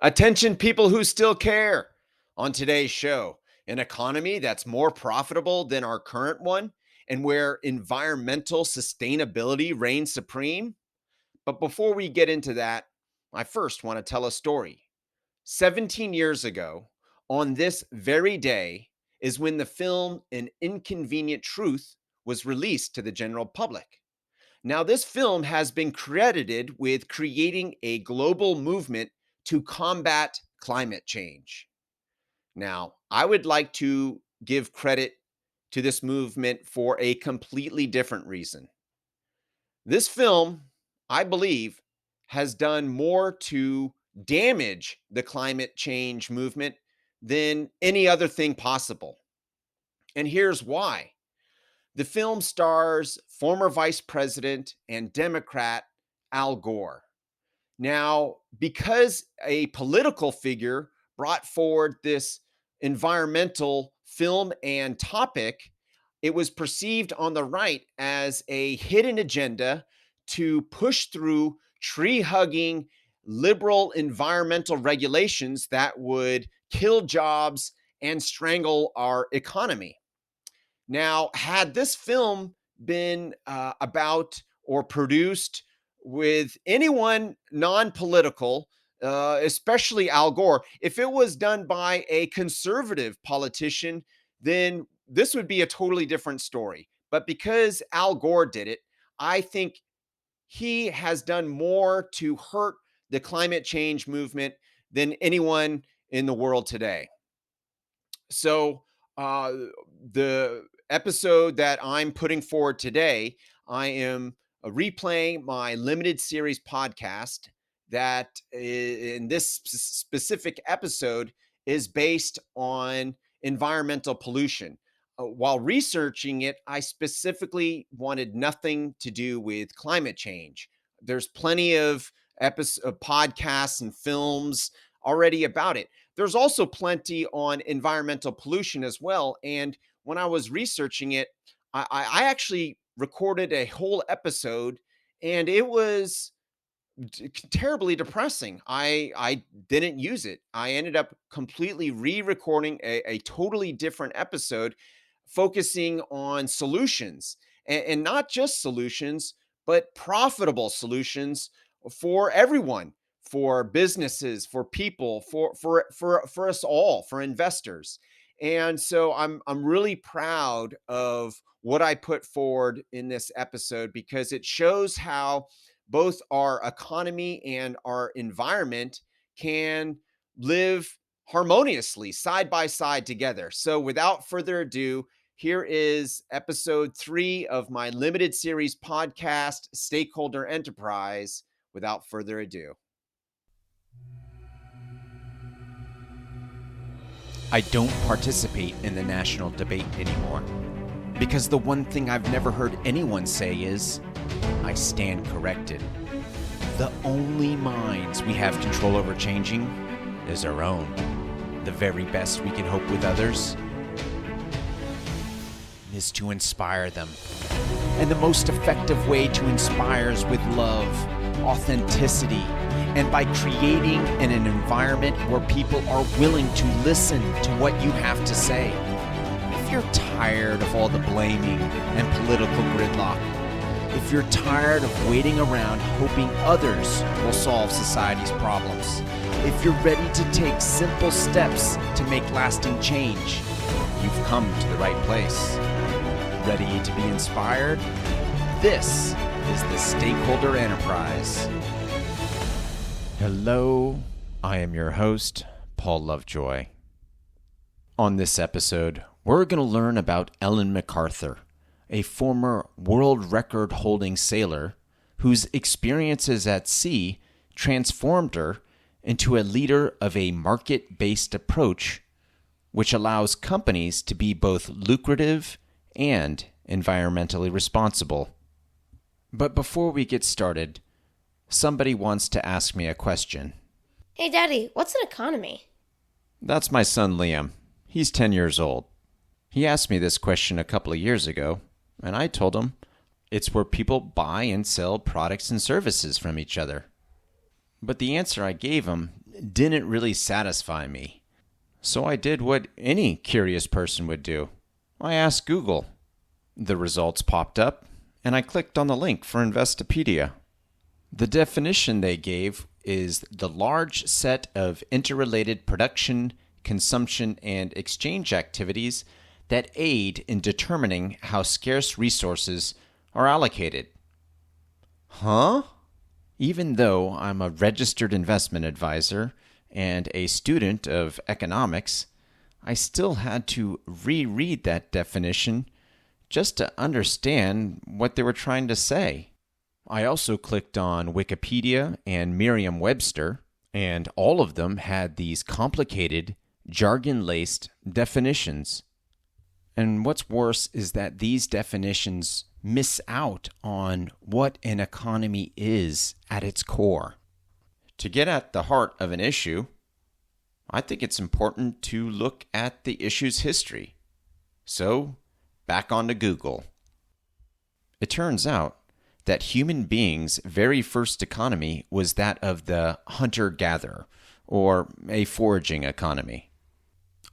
Attention, people who still care. On today's show, an economy that's more profitable than our current one and where environmental sustainability reigns supreme. But before we get into that, I first want to tell a story. 17 years ago, on this very day, is when the film An Inconvenient Truth was released to the general public. Now, this film has been credited with creating a global movement to combat climate change. Now, I would like to give credit to this movement for a completely different reason. This film, I believe, has done more to damage the climate change movement than any other thing possible. And here's why. The film stars former Vice President and Democrat Al Gore. Now, because a political figure brought forward this environmental film and topic, it was perceived on the right as a hidden agenda to push through tree hugging liberal environmental regulations that would kill jobs and strangle our economy. Now, had this film been uh, about or produced with anyone non political, uh, especially Al Gore, if it was done by a conservative politician, then this would be a totally different story. But because Al Gore did it, I think he has done more to hurt the climate change movement than anyone in the world today. So, uh, the episode that I'm putting forward today, I am Uh, replaying my limited series podcast that uh, in this specific episode is based on environmental pollution. Uh, while researching it, I specifically wanted nothing to do with climate change. There's plenty of episodes, uh, podcasts and films already about it. There's also plenty on environmental pollution as well. And when I was researching it, I, I actually recorded a whole episode and it was terribly depressing. I I didn't use it. I ended up completely re-recording a, a totally different episode focusing on solutions and, and not just solutions, but profitable solutions for everyone, for businesses, for people, for for for for us all, for investors. And so I'm I'm really proud of what I put forward in this episode because it shows how both our economy and our environment can live harmoniously side by side together. So without further ado, here is episode 3 of my limited series podcast Stakeholder Enterprise without further ado. I don't participate in the national debate anymore. Because the one thing I've never heard anyone say is, I stand corrected. The only minds we have control over changing is our own. The very best we can hope with others is to inspire them. And the most effective way to inspire is with love, authenticity, and by creating an, an environment where people are willing to listen to what you have to say. If you're tired of all the blaming and political gridlock, if you're tired of waiting around hoping others will solve society's problems, if you're ready to take simple steps to make lasting change, you've come to the right place. Ready to be inspired? This is the Stakeholder Enterprise. Hello, I am your host, Paul Lovejoy. On this episode, we're going to learn about Ellen MacArthur, a former world record holding sailor whose experiences at sea transformed her into a leader of a market based approach which allows companies to be both lucrative and environmentally responsible. But before we get started, Somebody wants to ask me a question. Hey, Daddy, what's an economy? That's my son Liam. He's 10 years old. He asked me this question a couple of years ago, and I told him it's where people buy and sell products and services from each other. But the answer I gave him didn't really satisfy me. So I did what any curious person would do I asked Google. The results popped up, and I clicked on the link for Investopedia. The definition they gave is the large set of interrelated production, consumption, and exchange activities that aid in determining how scarce resources are allocated. Huh? Even though I'm a registered investment advisor and a student of economics, I still had to reread that definition just to understand what they were trying to say. I also clicked on Wikipedia and Merriam Webster, and all of them had these complicated, jargon laced definitions. And what's worse is that these definitions miss out on what an economy is at its core. To get at the heart of an issue, I think it's important to look at the issue's history. So, back onto Google. It turns out that human beings' very first economy was that of the hunter gatherer, or a foraging economy.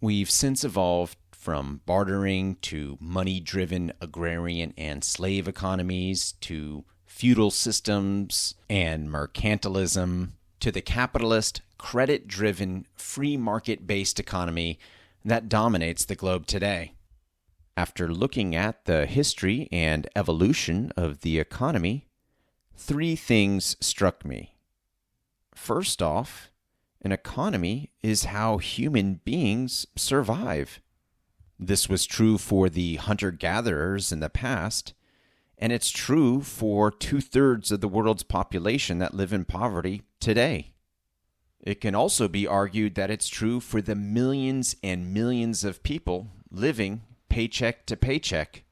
We've since evolved from bartering to money driven agrarian and slave economies to feudal systems and mercantilism to the capitalist, credit driven, free market based economy that dominates the globe today. After looking at the history and evolution of the economy, three things struck me. First off, an economy is how human beings survive. This was true for the hunter gatherers in the past, and it's true for two thirds of the world's population that live in poverty today. It can also be argued that it's true for the millions and millions of people living paycheck to paycheck.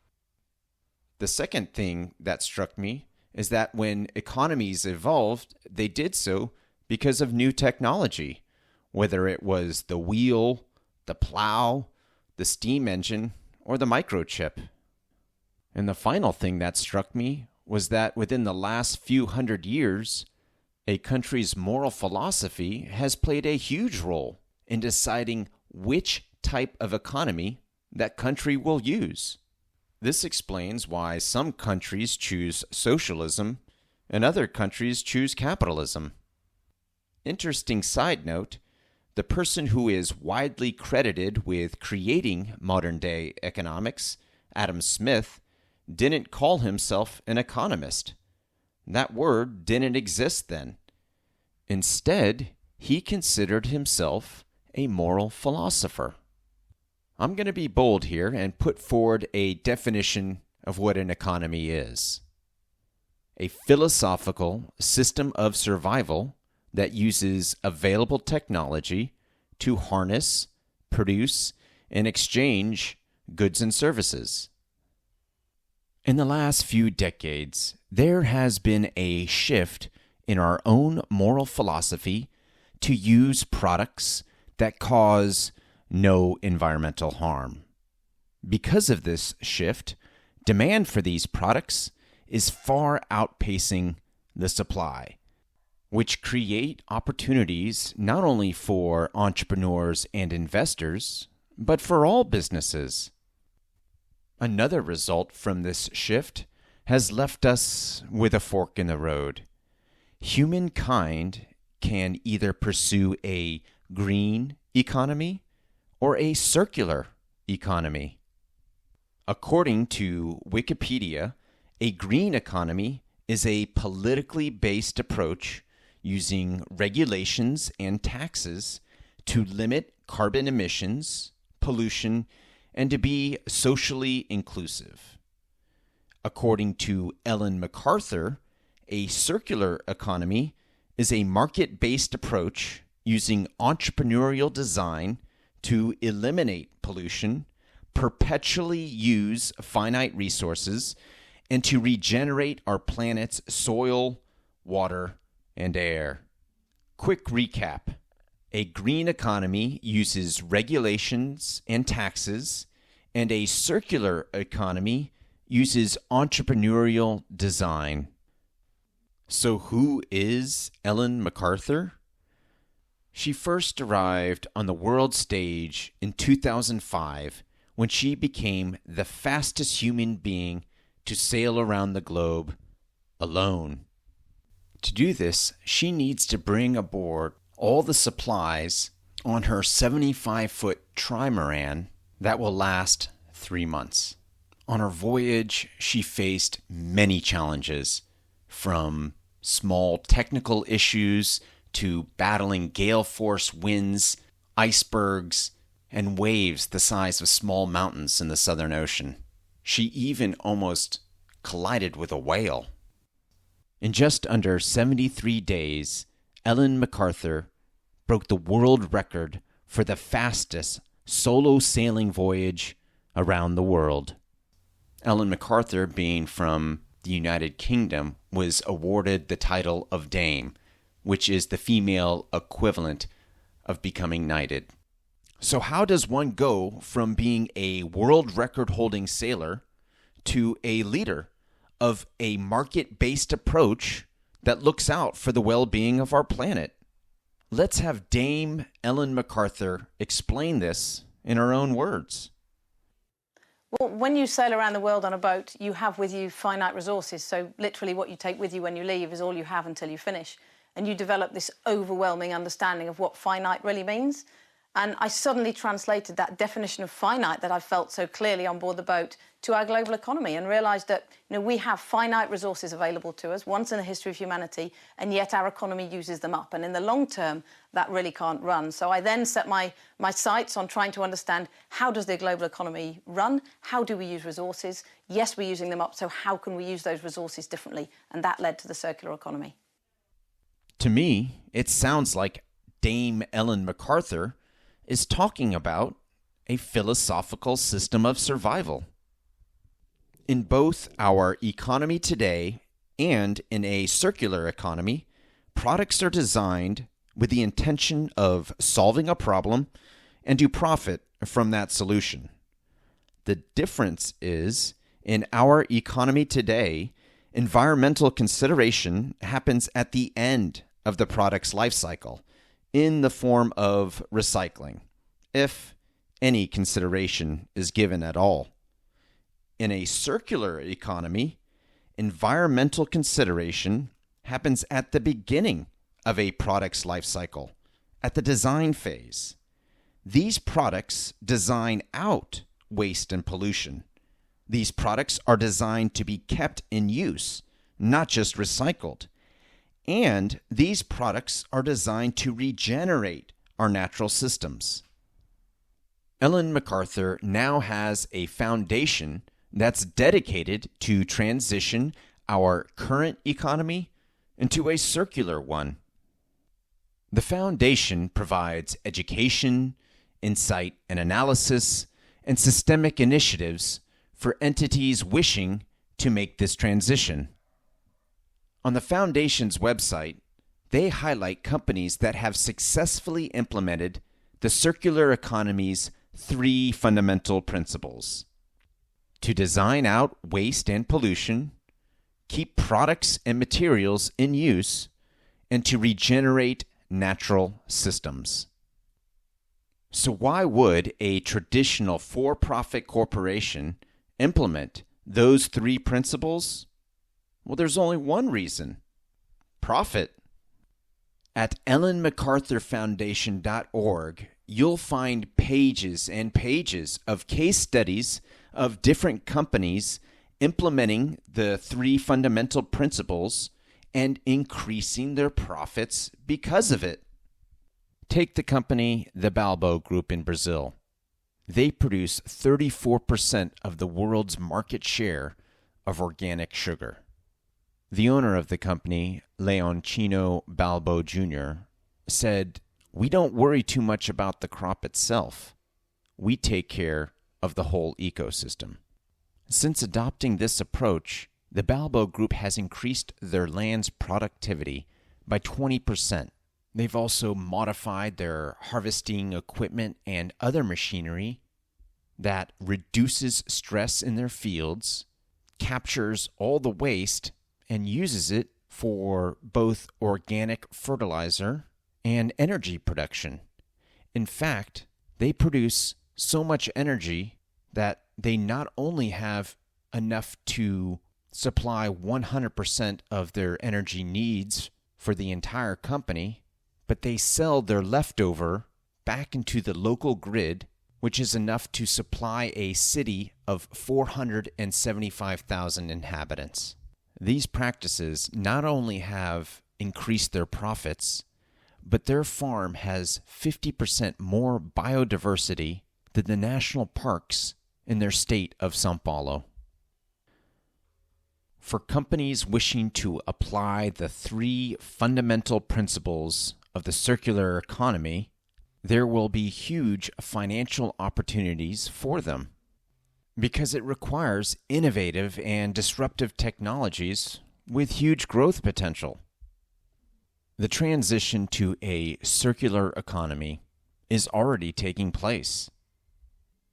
The second thing that struck me is that when economies evolved, they did so because of new technology, whether it was the wheel, the plow, the steam engine, or the microchip. And the final thing that struck me was that within the last few hundred years, a country's moral philosophy has played a huge role in deciding which type of economy that country will use. This explains why some countries choose socialism and other countries choose capitalism. Interesting side note the person who is widely credited with creating modern day economics, Adam Smith, didn't call himself an economist. That word didn't exist then. Instead, he considered himself a moral philosopher. I'm going to be bold here and put forward a definition of what an economy is a philosophical system of survival that uses available technology to harness, produce, and exchange goods and services. In the last few decades, there has been a shift in our own moral philosophy to use products that cause no environmental harm. Because of this shift, demand for these products is far outpacing the supply, which create opportunities not only for entrepreneurs and investors, but for all businesses. Another result from this shift has left us with a fork in the road. Humankind can either pursue a green economy or a circular economy. According to Wikipedia, a green economy is a politically based approach using regulations and taxes to limit carbon emissions, pollution, and to be socially inclusive. According to Ellen MacArthur, a circular economy is a market based approach using entrepreneurial design to eliminate pollution, perpetually use finite resources, and to regenerate our planet's soil, water, and air. Quick recap a green economy uses regulations and taxes, and a circular economy uses entrepreneurial design. So, who is Ellen MacArthur? She first arrived on the world stage in 2005 when she became the fastest human being to sail around the globe alone. To do this, she needs to bring aboard all the supplies on her 75 foot trimaran that will last three months. On her voyage, she faced many challenges from small technical issues to battling gale force winds, icebergs, and waves the size of small mountains in the Southern Ocean. She even almost collided with a whale. In just under 73 days, Ellen MacArthur broke the world record for the fastest solo sailing voyage around the world. Ellen MacArthur, being from the United Kingdom, was awarded the title of Dame, which is the female equivalent of becoming knighted. So, how does one go from being a world record holding sailor to a leader of a market based approach that looks out for the well being of our planet? Let's have Dame Ellen MacArthur explain this in her own words. Well, when you sail around the world on a boat, you have with you finite resources. So, literally, what you take with you when you leave is all you have until you finish. And you develop this overwhelming understanding of what finite really means. And I suddenly translated that definition of finite that I felt so clearly on board the boat to our global economy and realized that you know, we have finite resources available to us once in the history of humanity, and yet our economy uses them up. And in the long term, that really can't run. So I then set my, my sights on trying to understand how does the global economy run? How do we use resources? Yes, we're using them up, so how can we use those resources differently? And that led to the circular economy. To me, it sounds like Dame Ellen MacArthur is talking about a philosophical system of survival. In both our economy today and in a circular economy, products are designed with the intention of solving a problem and to profit from that solution. The difference is in our economy today, environmental consideration happens at the end of the product's life cycle in the form of recycling, if any consideration is given at all. In a circular economy, environmental consideration happens at the beginning of a product's life cycle, at the design phase. These products design out waste and pollution. These products are designed to be kept in use, not just recycled. And these products are designed to regenerate our natural systems. Ellen MacArthur now has a foundation that's dedicated to transition our current economy into a circular one. The foundation provides education, insight and analysis, and systemic initiatives for entities wishing to make this transition. On the Foundation's website, they highlight companies that have successfully implemented the circular economy's three fundamental principles to design out waste and pollution, keep products and materials in use, and to regenerate natural systems. So, why would a traditional for profit corporation implement those three principles? Well, there's only one reason profit. At ellenmacarthurfoundation.org, you'll find pages and pages of case studies of different companies implementing the three fundamental principles and increasing their profits because of it. Take the company, the Balbo Group in Brazil. They produce 34% of the world's market share of organic sugar. The owner of the company, Leontino Balbo Jr., said, We don't worry too much about the crop itself. We take care of the whole ecosystem. Since adopting this approach, the Balbo Group has increased their land's productivity by 20%. They've also modified their harvesting equipment and other machinery that reduces stress in their fields, captures all the waste, and uses it for both organic fertilizer and energy production. In fact, they produce so much energy that they not only have enough to supply 100% of their energy needs for the entire company, but they sell their leftover back into the local grid, which is enough to supply a city of 475,000 inhabitants. These practices not only have increased their profits, but their farm has 50% more biodiversity than the national parks in their state of Sao Paulo. For companies wishing to apply the three fundamental principles of the circular economy, there will be huge financial opportunities for them because it requires innovative and disruptive technologies with huge growth potential. The transition to a circular economy is already taking place.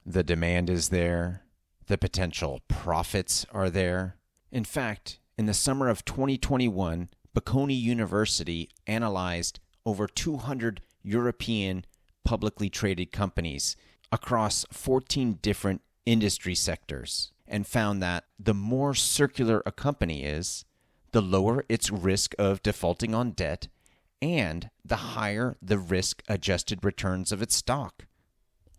The demand is there, the potential profits are there. In fact, in the summer of 2021, Bocconi University analyzed over 200 European publicly traded companies across 14 different industry sectors and found that the more circular a company is, the lower its risk of defaulting on debt and the higher the risk adjusted returns of its stock.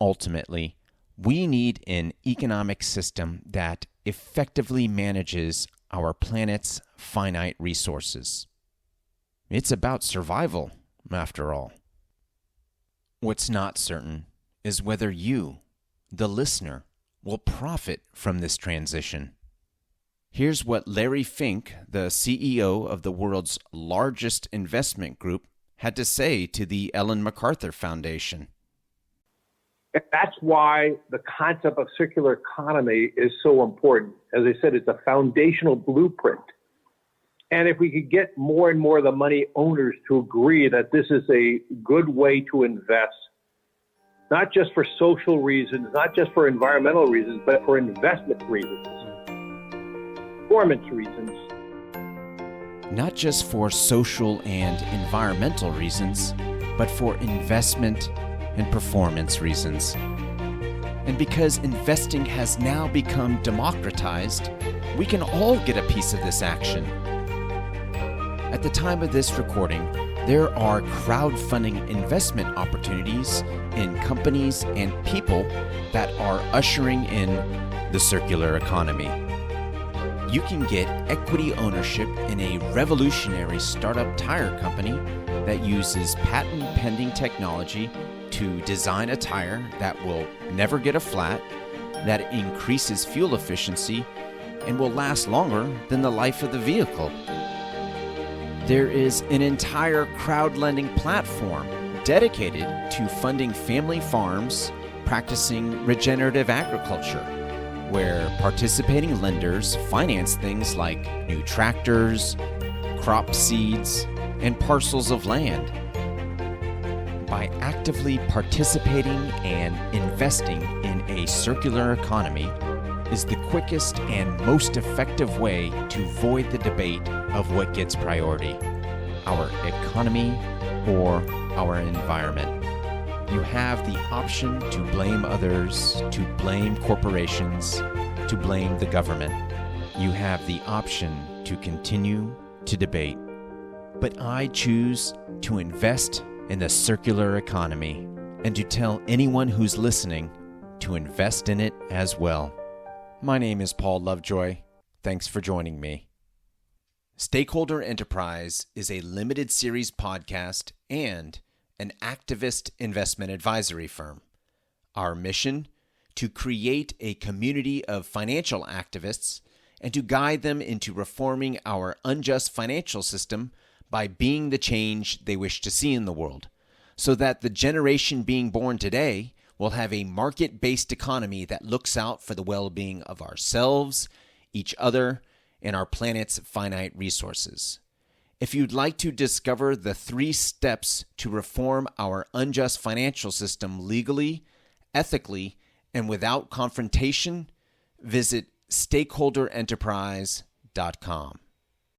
Ultimately, we need an economic system that effectively manages our planet's finite resources. It's about survival, after all. What's not certain is whether you, the listener, will profit from this transition. Here's what Larry Fink, the CEO of the world's largest investment group, had to say to the Ellen MacArthur Foundation. That's why the concept of circular economy is so important. As I said, it's a foundational blueprint. And if we could get more and more of the money owners to agree that this is a good way to invest, not just for social reasons, not just for environmental reasons, but for investment reasons, performance reasons. Not just for social and environmental reasons, but for investment and performance reasons. And because investing has now become democratized, we can all get a piece of this action. At the time of this recording, there are crowdfunding investment opportunities in companies and people that are ushering in the circular economy. You can get equity ownership in a revolutionary startup tire company that uses patent pending technology to design a tire that will never get a flat, that increases fuel efficiency, and will last longer than the life of the vehicle. There is an entire crowd lending platform dedicated to funding family farms practicing regenerative agriculture, where participating lenders finance things like new tractors, crop seeds, and parcels of land. By actively participating and investing in a circular economy, is the quickest and most effective way to void the debate of what gets priority our economy or our environment. You have the option to blame others, to blame corporations, to blame the government. You have the option to continue to debate. But I choose to invest in the circular economy and to tell anyone who's listening to invest in it as well. My name is Paul Lovejoy. Thanks for joining me. Stakeholder Enterprise is a limited series podcast and an activist investment advisory firm. Our mission to create a community of financial activists and to guide them into reforming our unjust financial system by being the change they wish to see in the world, so that the generation being born today will have a market based economy that looks out for the well being of ourselves, each other, and our planet's finite resources. If you'd like to discover the three steps to reform our unjust financial system legally, ethically, and without confrontation, visit stakeholderenterprise.com.